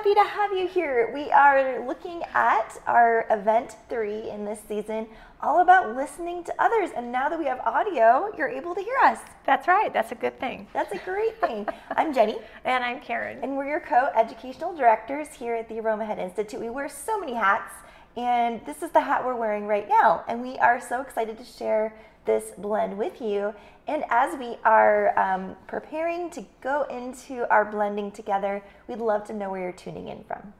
happy to have you here. We are looking at our event three in this season, all about listening to others. And now that we have audio, you're able to hear us. That's right. That's a good thing. That's a great thing. I'm Jenny. And I'm Karen. And we're your co educational directors here at the Aromahead Institute. We wear so many hats, and this is the hat we're wearing right now. And we are so excited to share this blend with you. And as we are um, preparing to go into our blending together, we'd love to know where you're tuning in from.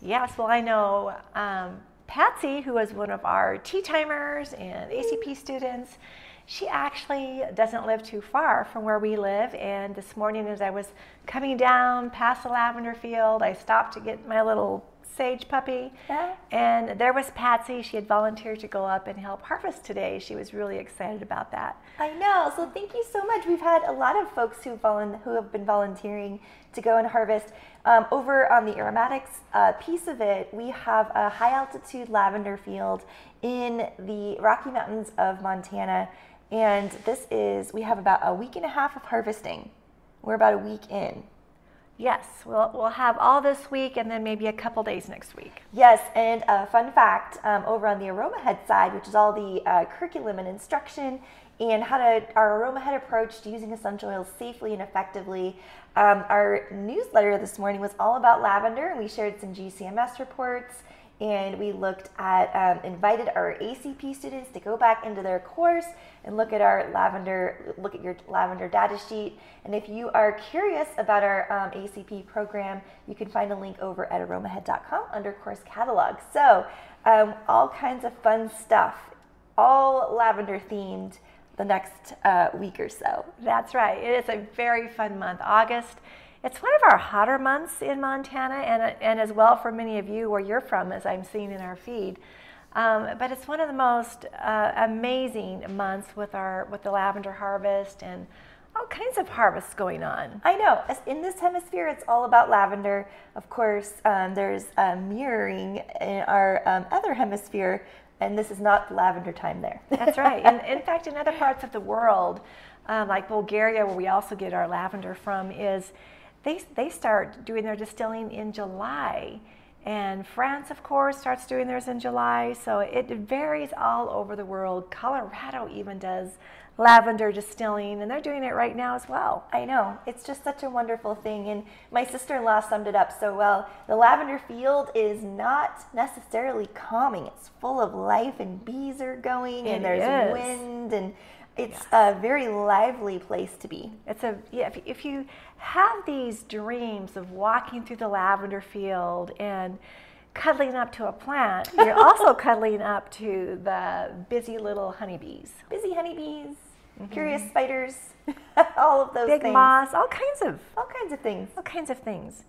Yes, well, I know um, Patsy, who is one of our tea timers and ACP students, she actually doesn't live too far from where we live. And this morning, as I was coming down past the lavender field, I stopped to get my little sage puppy. Yeah. And there was Patsy. She had volunteered to go up and help harvest today. She was really excited about that. I know. So thank you so much. We've had a lot of folks who who have been volunteering to go and harvest. Um, over on the aromatics uh, piece of it, we have a high altitude lavender field in the Rocky Mountains of Montana. And this is, we have about a week and a half of harvesting. We're about a week in. Yes, we'll, we'll have all this week and then maybe a couple days next week. Yes, and a fun fact um, over on the Aroma Head side, which is all the uh, curriculum and instruction and how to our Aromahead approach to using essential oils safely and effectively. Um, our newsletter this morning was all about lavender, and we shared some GCMS reports and we looked at um, invited our ACP students to go back into their course and look at our lavender look at your lavender data sheet. And if you are curious about our um, ACP program you can find a link over at aromahead.com under course catalog. So um, all kinds of fun stuff all lavender themed the next uh, week or so. That's right. It is a very fun month. August it's one of our hotter months in Montana, and, and as well for many of you where you're from, as I'm seeing in our feed. Um, but it's one of the most uh, amazing months with our with the lavender harvest and all kinds of harvests going on. I know. In this hemisphere, it's all about lavender. Of course, um, there's mirroring in our um, other hemisphere, and this is not lavender time there. That's right. And in fact, in other parts of the world, um, like Bulgaria, where we also get our lavender from, is they, they start doing their distilling in July. And France, of course, starts doing theirs in July. So it varies all over the world. Colorado even does lavender distilling, and they're doing it right now as well. I know. It's just such a wonderful thing. And my sister in law summed it up so well. The lavender field is not necessarily calming, it's full of life, and bees are going, it and there's is. wind, and it's a very lively place to be. It's a yeah. If, if you have these dreams of walking through the lavender field and cuddling up to a plant, you're also cuddling up to the busy little honeybees. Busy honeybees, mm-hmm. curious spiders, all of those big things. moths, all kinds of all kinds of things. All kinds of things.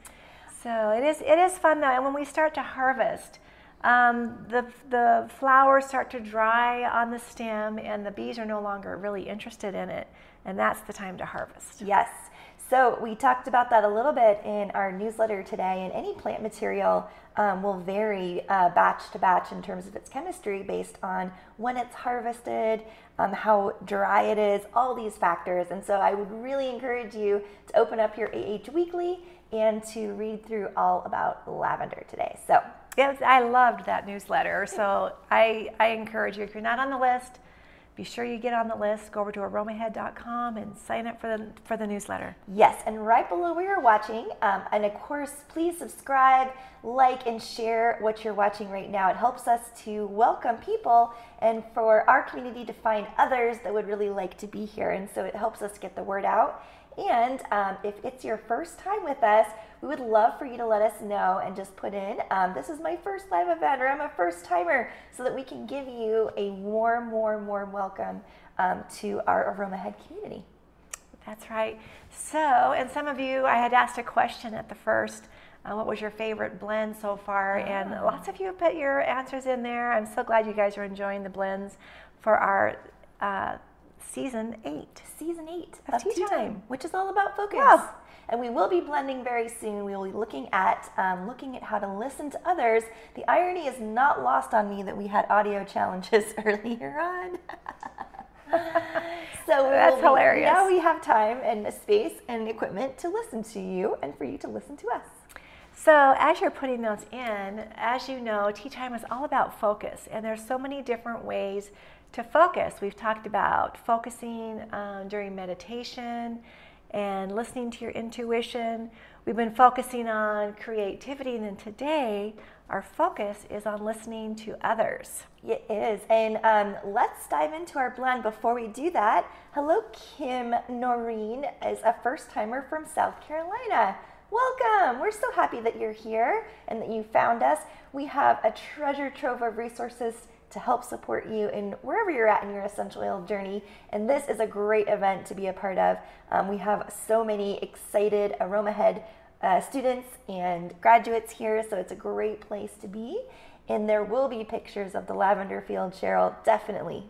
So it is it is fun though, and when we start to harvest um, the, the flowers start to dry on the stem and the bees are no longer really interested in it. And that's the time to harvest. Yes. So we talked about that a little bit in our newsletter today. And any plant material um, will vary uh, batch to batch in terms of its chemistry based on when it's harvested, um, how dry it is, all these factors. And so I would really encourage you to open up your AH Weekly and to read through all about lavender today. So Yes, I loved that newsletter. So I, I encourage you, if you're not on the list, be sure you get on the list. Go over to aromahead.com and sign up for the for the newsletter. Yes, and right below where you're watching, um, and of course, please subscribe, like, and share what you're watching right now. It helps us to welcome people and for our community to find others that would really like to be here. And so it helps us get the word out. And um, if it's your first time with us, we would love for you to let us know and just put in, um, this is my first live event or I'm a first timer, so that we can give you a warm, warm, warm welcome um, to our Aromahead community. That's right. So, and some of you, I had asked a question at the first. Uh, what was your favorite blend so far? Oh. And lots of you have put your answers in there. I'm so glad you guys are enjoying the blends for our uh, season eight. Season eight of, of Tea, time, time, which is all about focus. Yes. And we will be blending very soon. We will be looking at um, looking at how to listen to others. The irony is not lost on me that we had audio challenges earlier on. so that's be, hilarious. Now we have time and space and equipment to listen to you and for you to listen to us. So, as you're putting those in, as you know, tea time is all about focus, and there's so many different ways to focus. We've talked about focusing um, during meditation and listening to your intuition. We've been focusing on creativity, and then today our focus is on listening to others. It is. And um, let's dive into our blend. Before we do that, hello, Kim Noreen is a first timer from South Carolina. Welcome. We're so happy that you're here and that you found us. We have a treasure trove of resources to help support you in wherever you're at in your essential oil journey. And this is a great event to be a part of. Um, we have so many excited Aromahead uh, students and graduates here, so it's a great place to be. And there will be pictures of the lavender field, Cheryl, definitely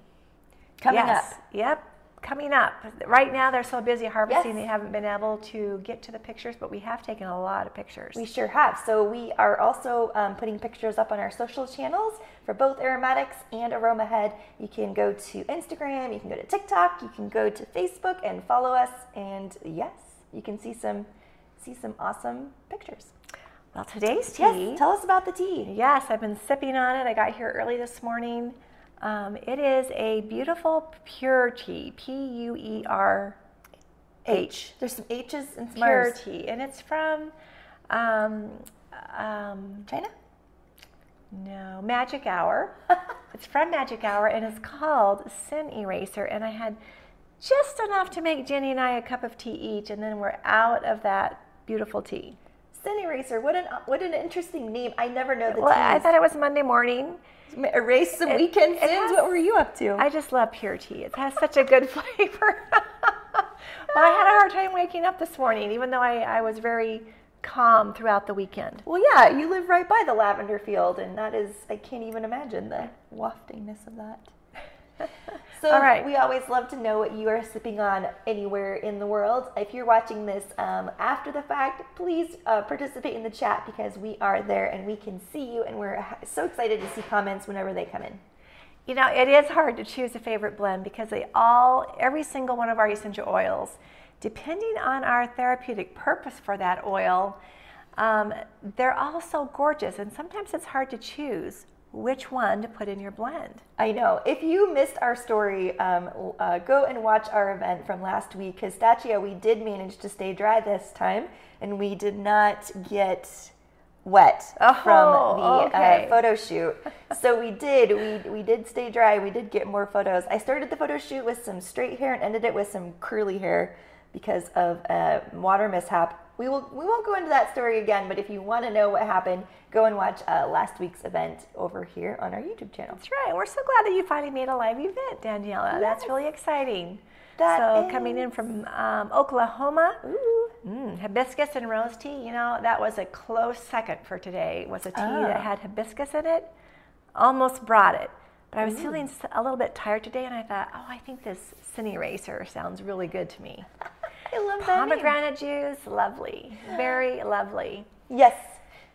coming yes. up. Yep, coming up. Right now, they're so busy harvesting, Yes. they haven't been able to get to the pictures, but we have taken a lot of pictures. We sure have. So we are also um, putting pictures up on our social channels for both Aromatics and Aromahead. You can go to Instagram, you can go to TikTok, you can go to Facebook and follow us. And yes, you can see some see some awesome pictures. well, today's tea. Yes, tell us about the tea. Yes, I've been sipping on it. I got here early this morning. Um, it is a beautiful pu-erh tea, P U E R H, There's some H's and some pure R's. tea, and it's from um, um, China? no Magic Hour. it's from Magic Hour, and it's called Sin Eraser. And I had just enough to make Jenny and I a cup of tea each, and then we're out of that beautiful tea. Sin Eraser. What an what an interesting name. I never know the Well, I thought it was Monday morning. Erase some It- weekend it sins. has- what were you up to? I just love pu-erh tea. It has such a good flavor. well, I had a hard time waking up this morning, even though I, I was very calm throughout the weekend. Well, yeah, you live right by the lavender field, and that is, I can't even imagine the waftingness of that. So, All right. we always love to know what you are sipping on anywhere in the world. If you're watching this um, after the fact, please uh, participate in the chat because we are there and we can see you, and we're so excited to see comments whenever they come in. You know, it is hard to choose a favorite blend because they all, every single one of our essential oils, depending on our therapeutic purpose for that oil, um, they're all so gorgeous. And sometimes it's hard to choose which one to put in your blend. I know. If you missed our story, um, uh, go and watch our event from last week. Pistachio, we did manage to stay dry this time, and we did not get wet Oh, from the okay. uh, photo shoot. so we did. We we did stay dry. We did get more photos. I started the photo shoot with some straight hair and ended it with some curly hair because of a water mishap. We will we won't go into that story again. But if you want to know what happened, go and watch uh, last week's event over here on our YouTube channel. That's right. We're so glad that you finally made a live event, Daniela. That's really exciting. That so coming in from um, Oklahoma, Ooh. mm, hibiscus and rose tea. You know that was a close second for today. It was a tea that Ah. had hibiscus in it. Almost brought it, but I was feeling a little bit tired today, and I thought, oh, I think this Sin Eraser sounds really good to me. I love that. name. Pomegranate juice, lovely, very lovely. Yes.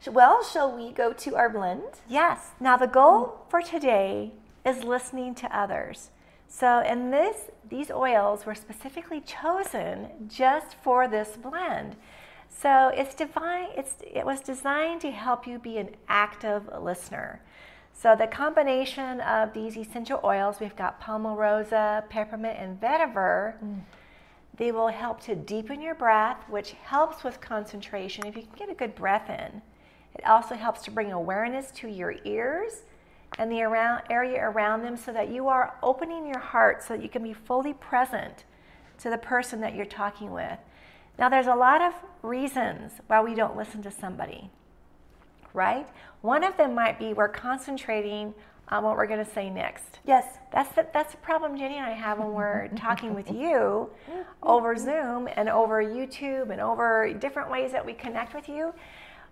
Well, shall we go to our blend? Yes. Now the goal for today is listening to others. So, in this, these oils were specifically chosen just for this blend. So it's divine. It's it was designed to help you be an active listener. So the combination of these essential oils, we've got palmarosa, peppermint, and vetiver. Mm. They will help to deepen your breath, which helps with concentration. If you can get a good breath in, it also helps to bring awareness to your ears and the around, area around them so that you are opening your heart so that you can be fully present to the person that you're talking with. Now, there's a lot of reasons why we don't listen to somebody, right? One of them might be we're concentrating on what we're going to say next. Yes. That's the, that's the problem Jenny and I have when we're talking with you over Zoom and over YouTube and over different ways that we connect with you.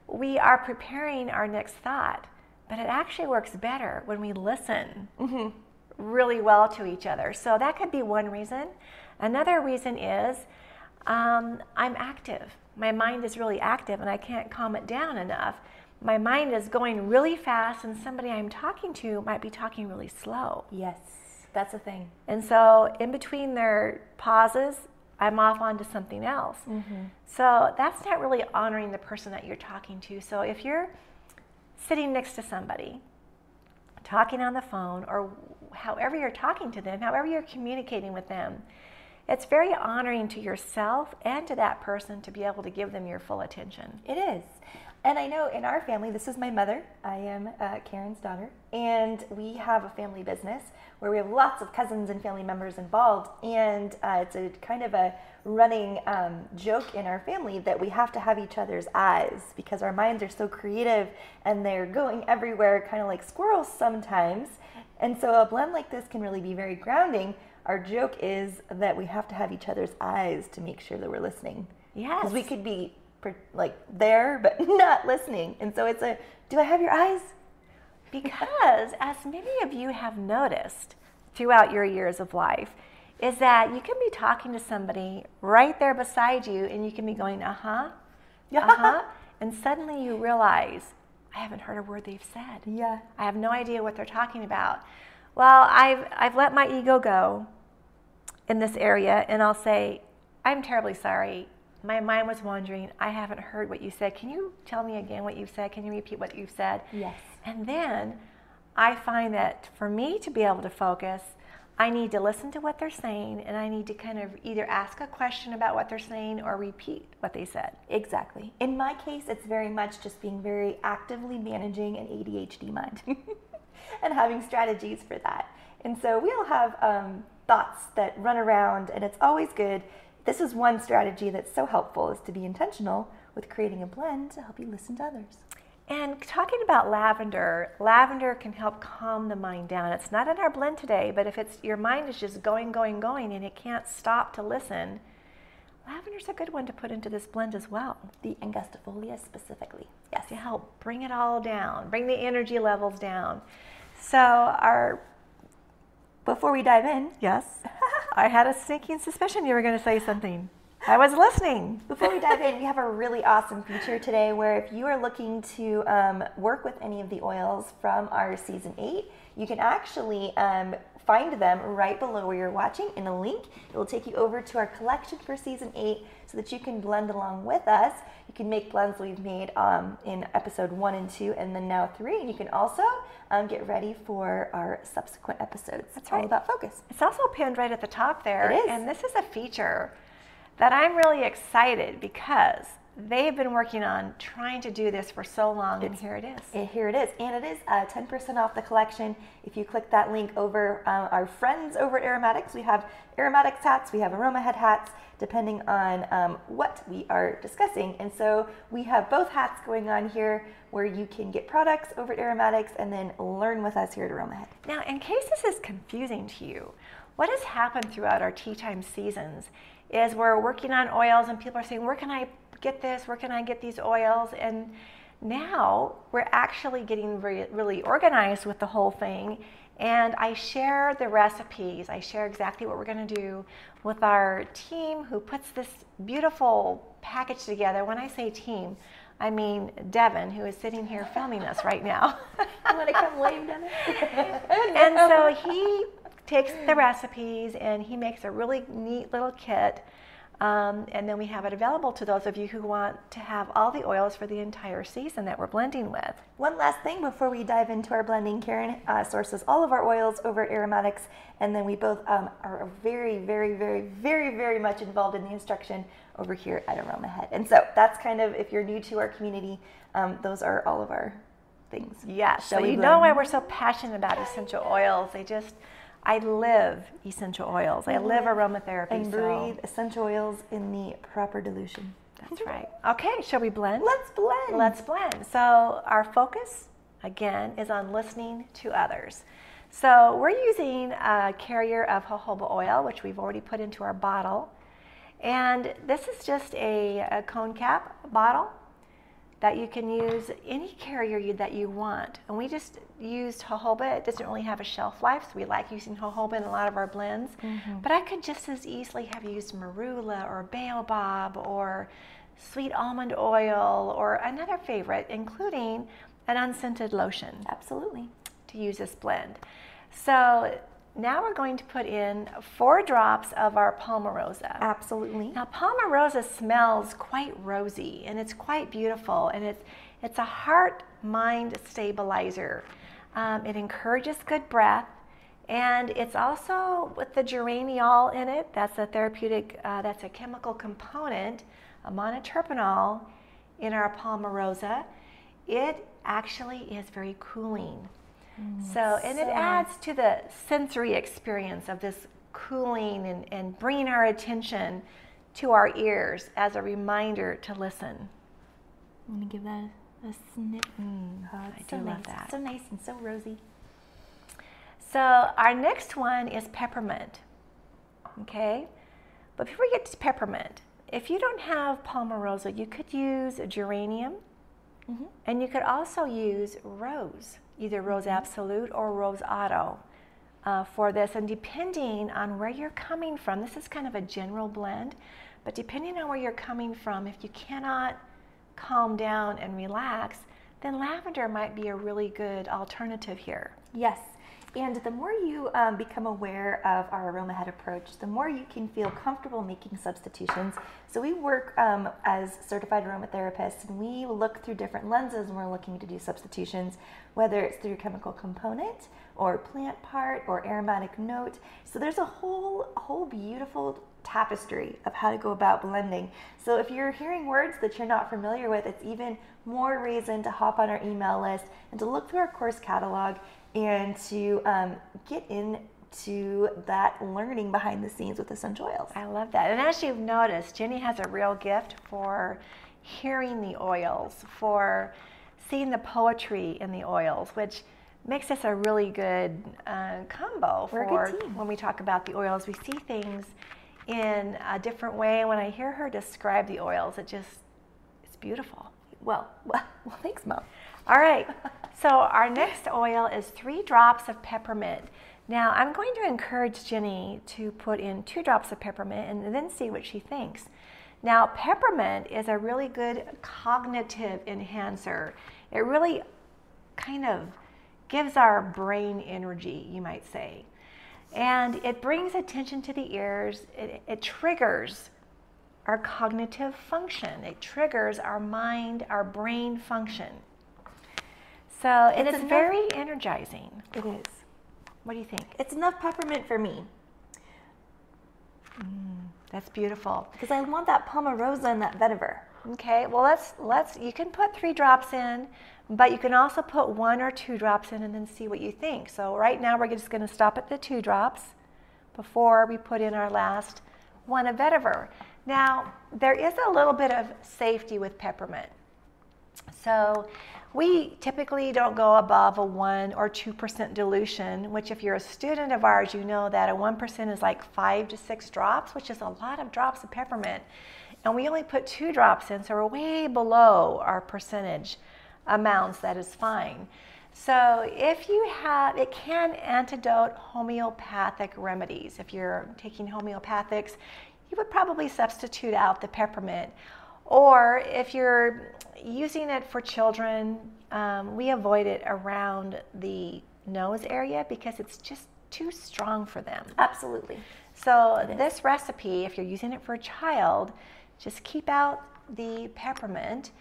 We are preparing our next thought, but it actually works better when we listen really well to each other. So that could be one reason. Another reason is um, I'm active. My mind is really active and I can't calm it down enough. My mind is going really fast, and somebody I'm talking to might be talking really slow. Yes. That's a thing. And so, in between their pauses, I'm off onto something else. Mm-hmm. So that's not really honoring the person that you're talking to. So if you're sitting next to somebody, talking on the phone, or however you're talking to them, however you're communicating with them, it's very honoring to yourself and to that person to be able to give them your full attention. It is. And I know in our family, this is my mother. I am uh, Karen's daughter. And we have a family business where we have lots of cousins and family members involved. And uh, it's a kind of a running um, joke in our family that we have to have each other's eyes because our minds are so creative and they're going everywhere, kind of like squirrels sometimes. And so a blend like this can really be very grounding. Our joke is that we have to have each other's eyes to make sure that we're listening. Yes. Because we could be like there but not listening. And so it's a do I have your eyes? Because as many of you have noticed throughout your years of life, is that you can be talking to somebody right there beside you and you can be going, uh huh, uh huh, and suddenly you realize, I haven't heard a word they've said. Yeah. I have no idea what they're talking about. Well, I've, I've let my ego go in this area and I'll say, I'm terribly sorry my mind was wandering. I haven't heard what you said. Can you tell me again what you've said? Can you repeat what you've said? Yes. And then I find that for me to be able to focus, I need to listen to what they're saying and I need to kind of either ask a question about what they're saying or repeat what they said. Exactly. In my case, it's very much just being very actively managing an ADHD mind and having strategies for that. And so we all have um, thoughts that run around, and it's always good this is one strategy that's so helpful is to be intentional with creating a blend to help you listen to others. And talking about lavender, lavender can help calm the mind down. It's not in our blend today, but if it's your mind is just going, going, going, and it can't stop to listen, lavender's a good one to put into this blend as well. The angustifolia specifically, yes, to help bring it all down, bring the energy levels down. So our before we dive in, yes, I had a sneaking suspicion you were going to say something. I was listening. Before we dive in, we have a really awesome feature today where if you are looking to um, work with any of the oils from our season eight, you can actually um, find them right below where you're watching in a link. It will take you over to our collection for season eight so that you can blend along with us. You can make blends we've made um, in episode one and two, and then now three. And you can also um, get ready for our subsequent episodes. That's right. all about focus. It's also pinned right at the top there. It is. And this is a feature that I'm really excited because they've been working on trying to do this for so long, it's, and here it is. And here it is, and it is uh, 10% off the collection. If you click that link over uh, our friends over at Aromatics, we have Aromatics hats, we have Aromahead hats, depending on um, what we are discussing. And so we have both hats going on here where you can get products over at Aromatics and then learn with us here at Aromahead. Now, in case this is confusing to you, what has happened throughout our tea time seasons is we're working on oils and people are saying, where can I get this? Where can I get these oils? And now we're actually getting re- really organized with the whole thing and I share the recipes. I share exactly what we're going to do with our team who puts this beautiful package together. When I say team, I mean Devin, who is sitting here filming us right now. I'm going to come wave, Devin. and so he takes the recipes and he makes a really neat little kit um, and then we have it available to those of you who want to have all the oils for the entire season that we're blending with. One last thing before we dive into our blending, Karen uh, sources all of our oils over at Aromatics, and then we both um, are very, very, very, very, very much involved in the instruction over here at Aromahead. And so that's kind of, if you're new to our community, um, those are all of our things. Yes, so you blend? know why we're so passionate about essential oils. They just, I live essential oils. I live mm-hmm. aromatherapy. And breathe so. essential oils in the proper dilution. That's right. Okay, shall we blend? Let's blend. Let's blend. So our focus, again, is on listening to others. So we're using a carrier of jojoba oil, which we've already put into our bottle. And this is just a, a cone cap bottle that you can use any carrier you, that you want. And we just used jojoba. It doesn't really have a shelf life, so we like using jojoba in a lot of our blends. Mm-hmm. But I could just as easily have used marula or baobab or sweet almond oil or another favorite, including an unscented lotion. Absolutely. To use this blend. So now we're going to put in four drops of our Palmarosa. Absolutely. Now, Palmarosa smells quite rosy and it's quite beautiful and it's, it's a heart mind stabilizer. Um, it encourages good breath and it's also with the geraniol in it. That's a therapeutic, uh, that's a chemical component, a monoterpenol in our Palmarosa. It actually is very cooling. Mm, so, and so it adds to the sensory experience of this cooling and, and bringing our attention to our ears as a reminder to listen. I'm gonna give that a, sniff. Mm, oh, I so do nice. love that. So nice and so rosy. So our next one is peppermint. Okay, but before we get to peppermint, if you don't have palmarosa, you could use a geranium, mm-hmm. and you could also use rose, either rose mm-hmm. absolute or rose otto. Uh, for this, and depending on where you're coming from, this is kind of a general blend, but depending on where you're coming from, if you cannot calm down and relax, then lavender might be a really good alternative here. Yes, and the more you um, become aware of our aromahead approach, the more you can feel comfortable making substitutions. So we work um, as certified aromatherapists and we look through different lenses when we're looking to do substitutions, whether it's through chemical component or plant part or aromatic note. So there's a whole, whole beautiful tapestry of how to go about blending. So if you're hearing words that you're not familiar with, it's even more reason to hop on our email list and to look through our course catalog and to um, get into that learning behind the scenes with the essential oils. I love that. And as you've noticed, Jenny has a real gift for hearing the oils, for seeing the poetry in the oils, which makes us a really good uh, combo We're for when we talk about the oils. We see things in a different way. When I hear her describe the oils, it just it's beautiful. Well, well, well thanks, Mom. All right. So our next oil is three drops of peppermint. Now I'm going to encourage Jenny to put in two drops of peppermint and then see what she thinks. Now peppermint is a really good cognitive enhancer. It really kind of gives our brain energy, you might say. And it brings attention to the ears. It, it triggers our cognitive function. It triggers our mind, our brain function. So it's, it's very energizing. It is. What do you think? It's enough peppermint for me. Mm, that's beautiful. Because I want that palmarosa and that vetiver. Okay, well let's let's you can put three drops in, but you can also put one or two drops in and then see what you think. So right now we're just going to stop at the two drops before we put in our last one of vetiver. Now there is a little bit of safety with peppermint. So we typically don't go above a 1 or 2% dilution, which, if you're a student of ours, you know that a 1% is like 5 to 6 drops, which is a lot of drops of peppermint. And we only put 2 drops in, so we're way below our percentage amounts. That is fine. So, if you have, it can antidote homeopathic remedies. If you're taking homeopathics, you would probably substitute out the peppermint or if you're using it for children, um, we avoid it around the nose area because it's just too strong for them. Absolutely. So, this recipe, if you're using it for a child, just keep out the peppermint.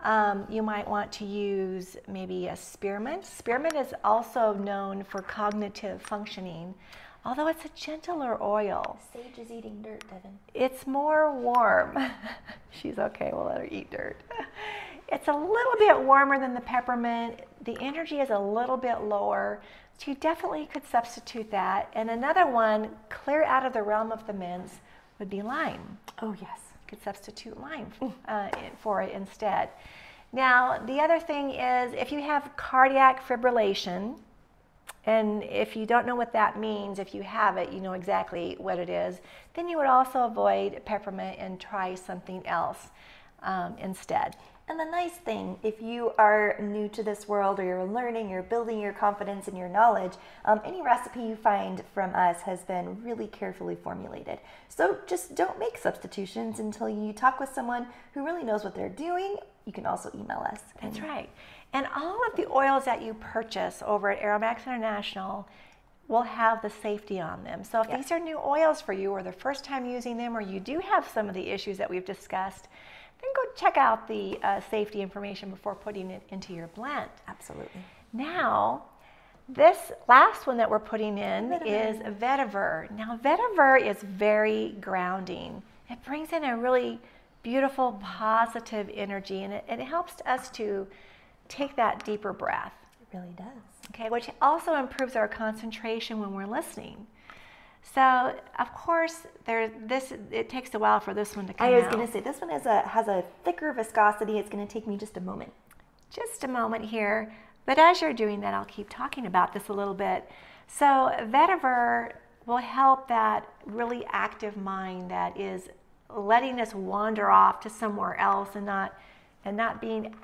Um, you might want to use maybe a spearmint. Spearmint is also known for cognitive functioning although it's a gentler oil. Sage is eating dirt, Devin. It's more warm. She's okay, we'll let her eat dirt. It's a little bit warmer than the peppermint. The energy is a little bit lower. So you definitely could substitute that. And another one, clear out of the realm of the mints, would be lime. Oh, yes. You could substitute lime uh, for it instead. Now, the other thing is if you have cardiac fibrillation, and if you don't know what that means, if you have it, you know exactly what it is, then you would also avoid peppermint and try something else um, instead. And the nice thing, if you are new to this world or you're learning, you're building your confidence and your knowledge, um, any recipe you find from us has been really carefully formulated. So just don't make substitutions until you talk with someone who really knows what they're doing. You can also email us. That's right. And all of the oils that you purchase over at Aromatics International will have the safety on them. So if Yeah. these are new oils for you or the first time using them or you do have some of the issues that we've discussed, then go check out the uh, safety information before putting it into your blend. Absolutely. Now, this last one that we're putting in Vetiver. is vetiver. Now, vetiver is very grounding. It brings in a really beautiful, positive energy, and it, it helps us to take that deeper breath. It really does. Okay, which also improves our concentration when we're listening. So, of course, there this it takes a while for this one to come I was going to say this one has a has a thicker viscosity. It's going to take me just a moment. just a moment here. But as you're doing that, I'll keep talking about this a little bit. So, vetiver will help that really active mind that is letting us wander off to somewhere else and not and not being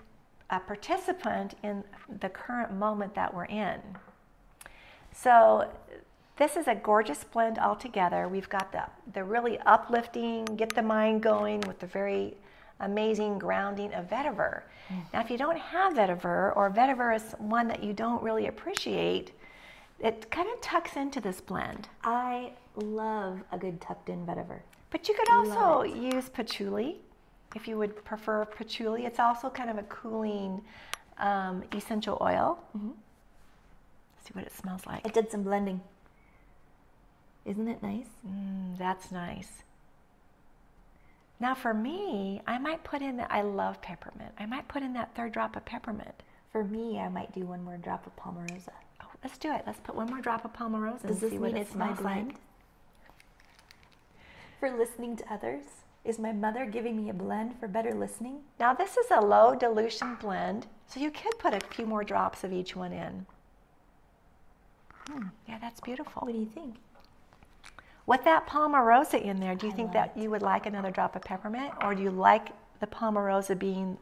a participant in the current moment that we're in. So, this is a gorgeous blend altogether. We've got the, the really uplifting, get the mind going with the very amazing grounding of vetiver. Mm. Now, if you don't have vetiver, or vetiver is one that you don't really appreciate, it kind of tucks into this blend. I love a good tucked in vetiver. But you could also use patchouli if you would prefer patchouli. It's also kind of a cooling um, essential oil. See what it smells like. I did some blending. Isn't it nice? Mm, that's nice. Now, for me, I might put in that. I love peppermint. I might put in that third drop of peppermint. For me, I might do one more drop of Palmarosa. Oh, let's do it. Let's put one more drop of Palmarosa and Does this see what it it's my smells blend? like. For listening to others? Is my mother giving me a blend for better listening? Now, this is a low dilution blend, so you could put a few more drops of each one in. Hmm, yeah, that's beautiful. What do you think? With that Palmarosa in there, do you I think that you would like another drop of peppermint, or do you like the Palmarosa being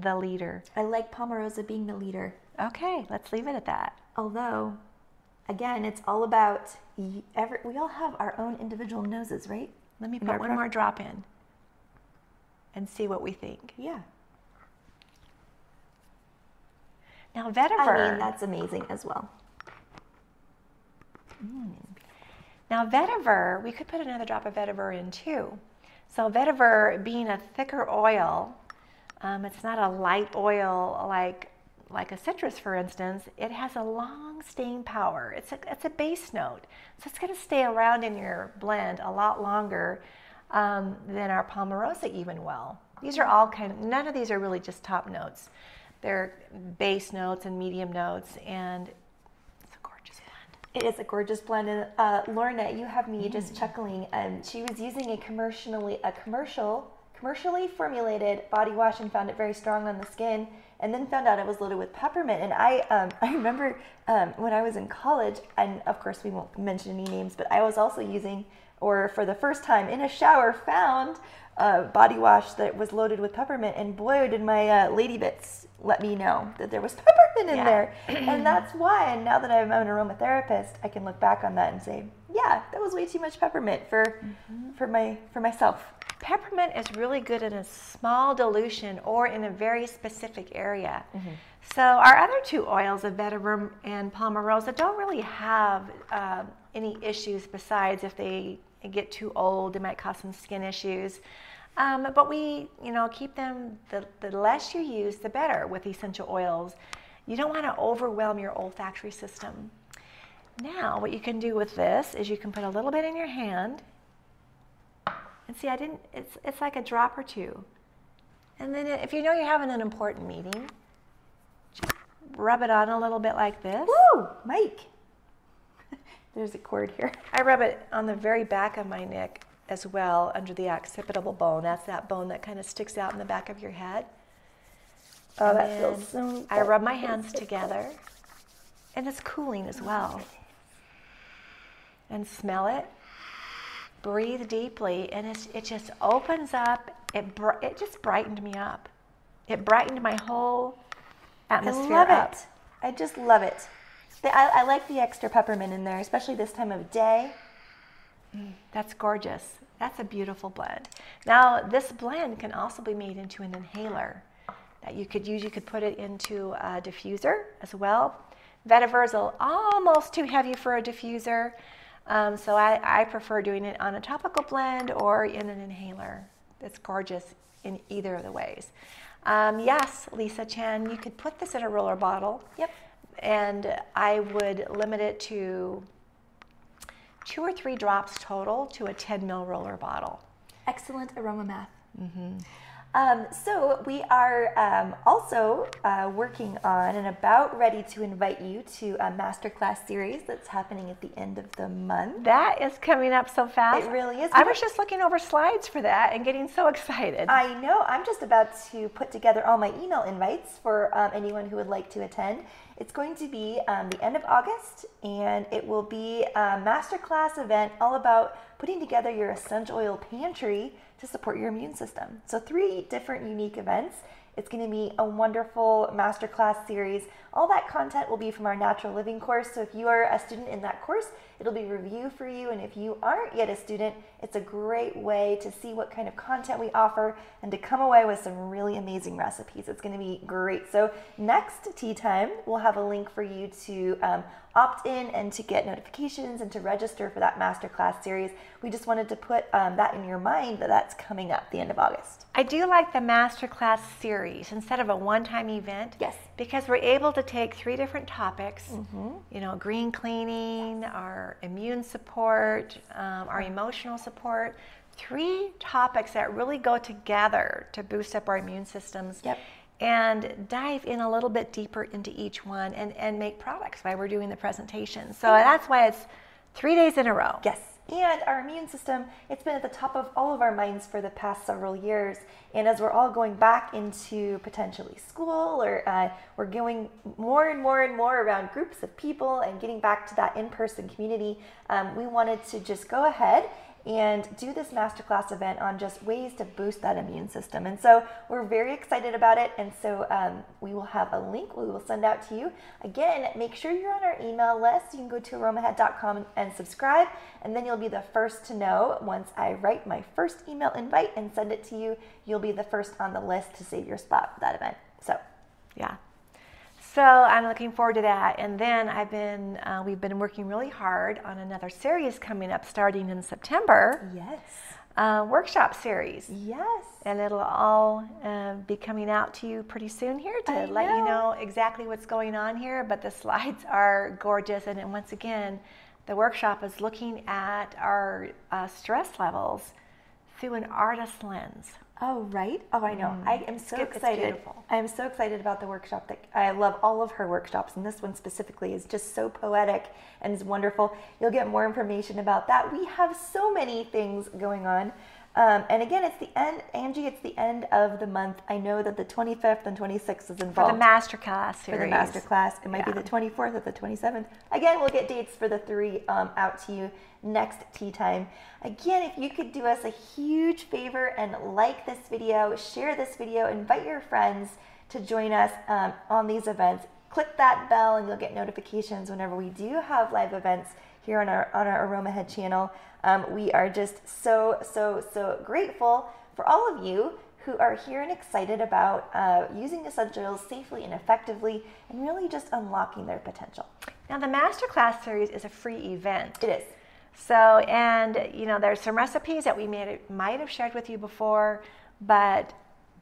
the leader? I like Palmarosa being the leader. Okay, let's leave it at that. Although, again, it's all about every, we all have our own individual noses, right? Let me put one more drop in and see what we think. Yeah. Now, vetiver. I mean, that's amazing as well. Now, vetiver, we could put another drop of vetiver in too. So, vetiver being a thicker oil, um, it's not a light oil like like a citrus, for instance. It has a long staying power. It's a it's a base note, so it's going to stay around in your blend a lot longer um, than our Palmarosa even well. These are all kind of none of these are really just top notes. They're base notes and medium notes, and it's a gorgeous blend. It is a gorgeous blend. And uh, Lorna, you have me just chuckling. Um, she was using a commercially a commercial commercially formulated body wash and found it very strong on the skin, and then found out it was loaded with peppermint. And I um, I remember um, when I was in college, and of course we won't mention any names, but I was also using, or for the first time in a shower, found a body wash that was loaded with peppermint. And boy, did my uh, lady bits let me know that there was peppermint in Yeah. there. and that's why, and now that I'm an aromatherapist, I can look back on that and say, yeah, that was way too much peppermint for Mm-hmm. for my for myself. Peppermint is really good in a small dilution or in a very specific area. So our other two oils of vetiver and palmarosa don't really have um, any issues besides if they get too old, it might cause some skin issues. Um, but we, you know, keep them. The, the less you use, the better with essential oils. You don't want to overwhelm your olfactory system. Now, what you can do with this is you can put a little bit in your hand and see, I didn't, it's, it's like a drop or two. And then if you know you're having an important meeting, just rub it on a little bit like this. Woo, Mike. There's a cord here. I rub it on the very back of my neck as well, under the occipital bone. That's that bone that kind of sticks out in the back of your head. Oh, And that feels so. I rub my hands together, and it's cooling as well. And smell it. Breathe deeply, and it's, it just opens up. It br- it just brightened me up. It brightened my whole atmosphere I love up. it. I just love it. I, I like the extra peppermint in there, especially this time of day. That's gorgeous. That's a beautiful blend. Now, this blend can also be made into an inhaler that you could use. You could put it into a diffuser as well. Vetiver's almost too heavy for a diffuser. Um, so I, I prefer doing it on a topical blend or in an inhaler. It's gorgeous in either of the ways. Um, yes, Lisa Chan, you could put this in a roller bottle. Yep. And I would limit it to two or three drops total to a 10 ml roller bottle. Excellent aroma math. Mm-hmm. Um, so we are um, also uh, working on and about ready to invite you to a masterclass series that's happening at the end of the month. That is coming up so fast. It really is. I was just looking over slides for that and getting so excited. I know. I'm just about to put together all my email invites for um, anyone who would like to attend. It's going to be um, the end of August, and it will be a masterclass event all about putting together your essential oil pantry to support your immune system. So, three different unique events. It's going to be a wonderful masterclass series. All that content will be from our natural living course. So, if you are a student in that course, it'll be review for you. And if you aren't yet a student, it's a great way to see what kind of content we offer and to come away with some really amazing recipes. It's going to be great. So, next tea time, we'll have a link for you to um, opt in and to get notifications and to register for that masterclass series. We just wanted to put um, that in your mind that that's coming up the end of August. I do like the masterclass series instead of a one-time event. Yes. Because we're able to take three different topics, mm-hmm. you know, green cleaning, our immune support, um, our emotional support, three topics that really go together to boost up our immune systems. Yep and dive in a little bit deeper into each one and, and make products while we're doing the presentation. So that's why it's three days in a row. Yes. And our immune system, it's been at the top of all of our minds for the past several years. And as we're all going back into potentially school or uh, we're going more and more and more around groups of people and getting back to that in person community, um, we wanted to just go ahead and do this masterclass event on just ways to boost that immune system. And so we're very excited about it. And so um, we will have a link we will send out to you. Again, make sure you're on our email list. You can go to aromahead.com and subscribe, and then you'll be the first to know once I write my first email invite and send it to you. You'll be the first on the list to save your spot for that event. So, yeah, so I'm looking forward to that. And then I've been, uh, we've been working really hard on another series coming up starting in September. Yes. Uh, workshop series. Yes. And it'll all uh, be coming out to you pretty soon here to I let know. you know exactly what's going on here. But the slides are gorgeous. And then once again, the workshop is looking at our uh, stress levels through an artist lens. Oh, right. Oh, I know. Mm. I am so it's, excited. I am so excited about the workshop. That I love all of her workshops, and this one specifically is just so poetic and is wonderful. You'll get more information about that. We have so many things going on. Um, and again, it's the end, Angie. It's the end of the month. I know that the 25th and 26th is involved for the master class series. For the master class, it might yeah. be the 24th or the 27th. Again, we'll get dates for the three um, out to you next tea time. Again, if you could do us a huge favor and like this video, share this video, invite your friends to join us um, on these events. Click that bell, and you'll get notifications whenever we do have live events here on our on our Aromahead channel. Um, we are just so so so grateful for all of you who are here and excited about uh, using essential oils safely and effectively, and really just unlocking their potential. Now, the masterclass series is a free event. It is. So, and you know, there's some recipes that we may, might have shared with you before, but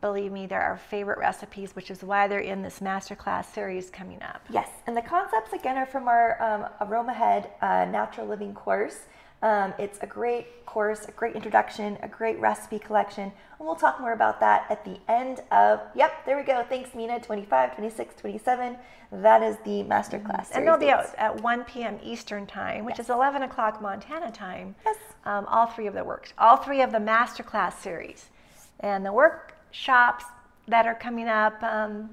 believe me, they're our favorite recipes, which is why they're in this masterclass series coming up. Yes, and the concepts again are from our um, Aromahead uh, Natural Living course. Um, it's a great course, a great introduction, a great recipe collection, and we'll talk more about that at the end of. Yep, there we go. Thanks, Mina. 25, 26, 27. That is the masterclass. Series. And they'll be out at 1 p.m. Eastern time, which yes. is 11 o'clock Montana time. Yes. Um, all three of the works, all three of the masterclass series, and the work shops that are coming up. Um,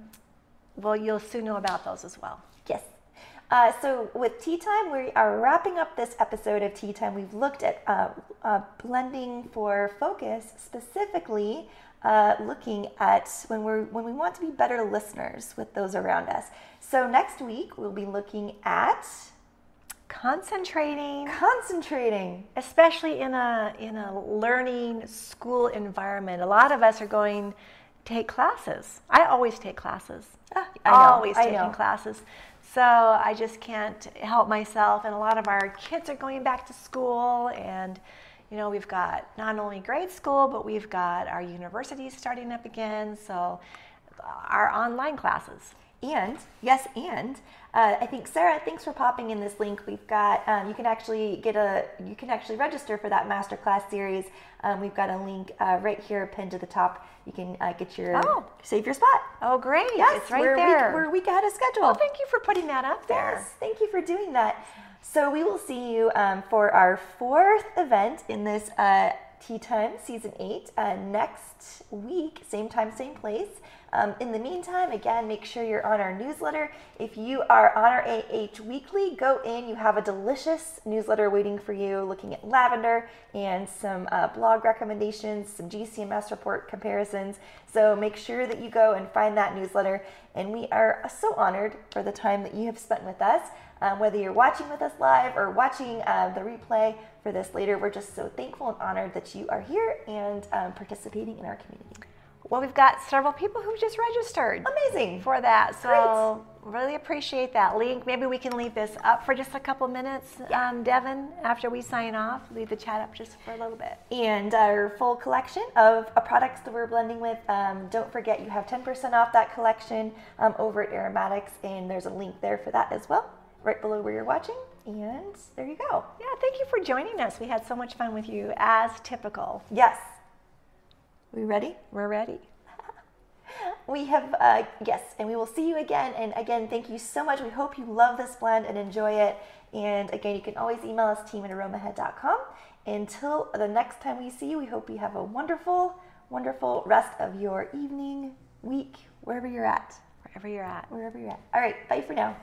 well, you'll soon know about those as well. Yes. Uh, so with Tea Time, we are wrapping up this episode of Tea Time. We've looked at uh, uh, blending for focus, specifically uh, looking at when we're when we want to be better listeners with those around us. So next week we'll be looking at concentrating concentrating especially in a in a learning school environment a lot of us are going take classes. I always take classes. Ah, I know, always I taking know. classes. So I just can't help myself. And a lot of our kids are going back to school, and you know we've got not only grade school, but we've got our universities starting up again. So our online classes. And yes, and uh, I think Sarah, thanks for popping in this link. We've got um, you can actually get a you can actually register for that masterclass series. Um, we've got a link uh, right here pinned to the top. You can uh, get your Oh. save your spot. Oh, great! Yes, it's right we're, a there. Week, we're a week ahead of schedule. well, thank you for putting that up there. Yes, thank you for doing that. So we will see you um, for our fourth event in this uh, Tea Time Season 8 uh, next week, same time, same place. Um, in the meantime, again, make sure you're on our newsletter. If you are on our AH Weekly, go in. You have a delicious newsletter waiting for you looking at lavender and some uh, blog recommendations, some GCMS report comparisons. So make sure that you go and find that newsletter. And we are so honored for the time that you have spent with us. Um, whether you're watching with us live or watching uh, the replay for this later, we're just so thankful and honored that you are here and um, participating in our community. Well, we've got several people who just registered. Amazing. for that. So really appreciate that link. Maybe we can leave this up for just a couple minutes, um, Devin, after we sign off. Leave the chat up just for a little bit. and our full collection of uh, products that we're blending with. Um, don't forget, you have 10% off that collection um, over at Aromatics, and there's a link there for that as well, right below where you're watching. And there you go. Yeah, thank you for joining us. We had so much fun with you, as typical. Yes. We ready? We're ready. We have, uh, yes, and we will see you again. And again, thank you so much. We hope you love this blend and enjoy it. And again, you can always email us team at aromahead.com. Until the next time we see you, we hope you have a wonderful, wonderful rest of your evening, week, wherever you're at. Wherever you're at. Wherever you're at. All right, bye for now.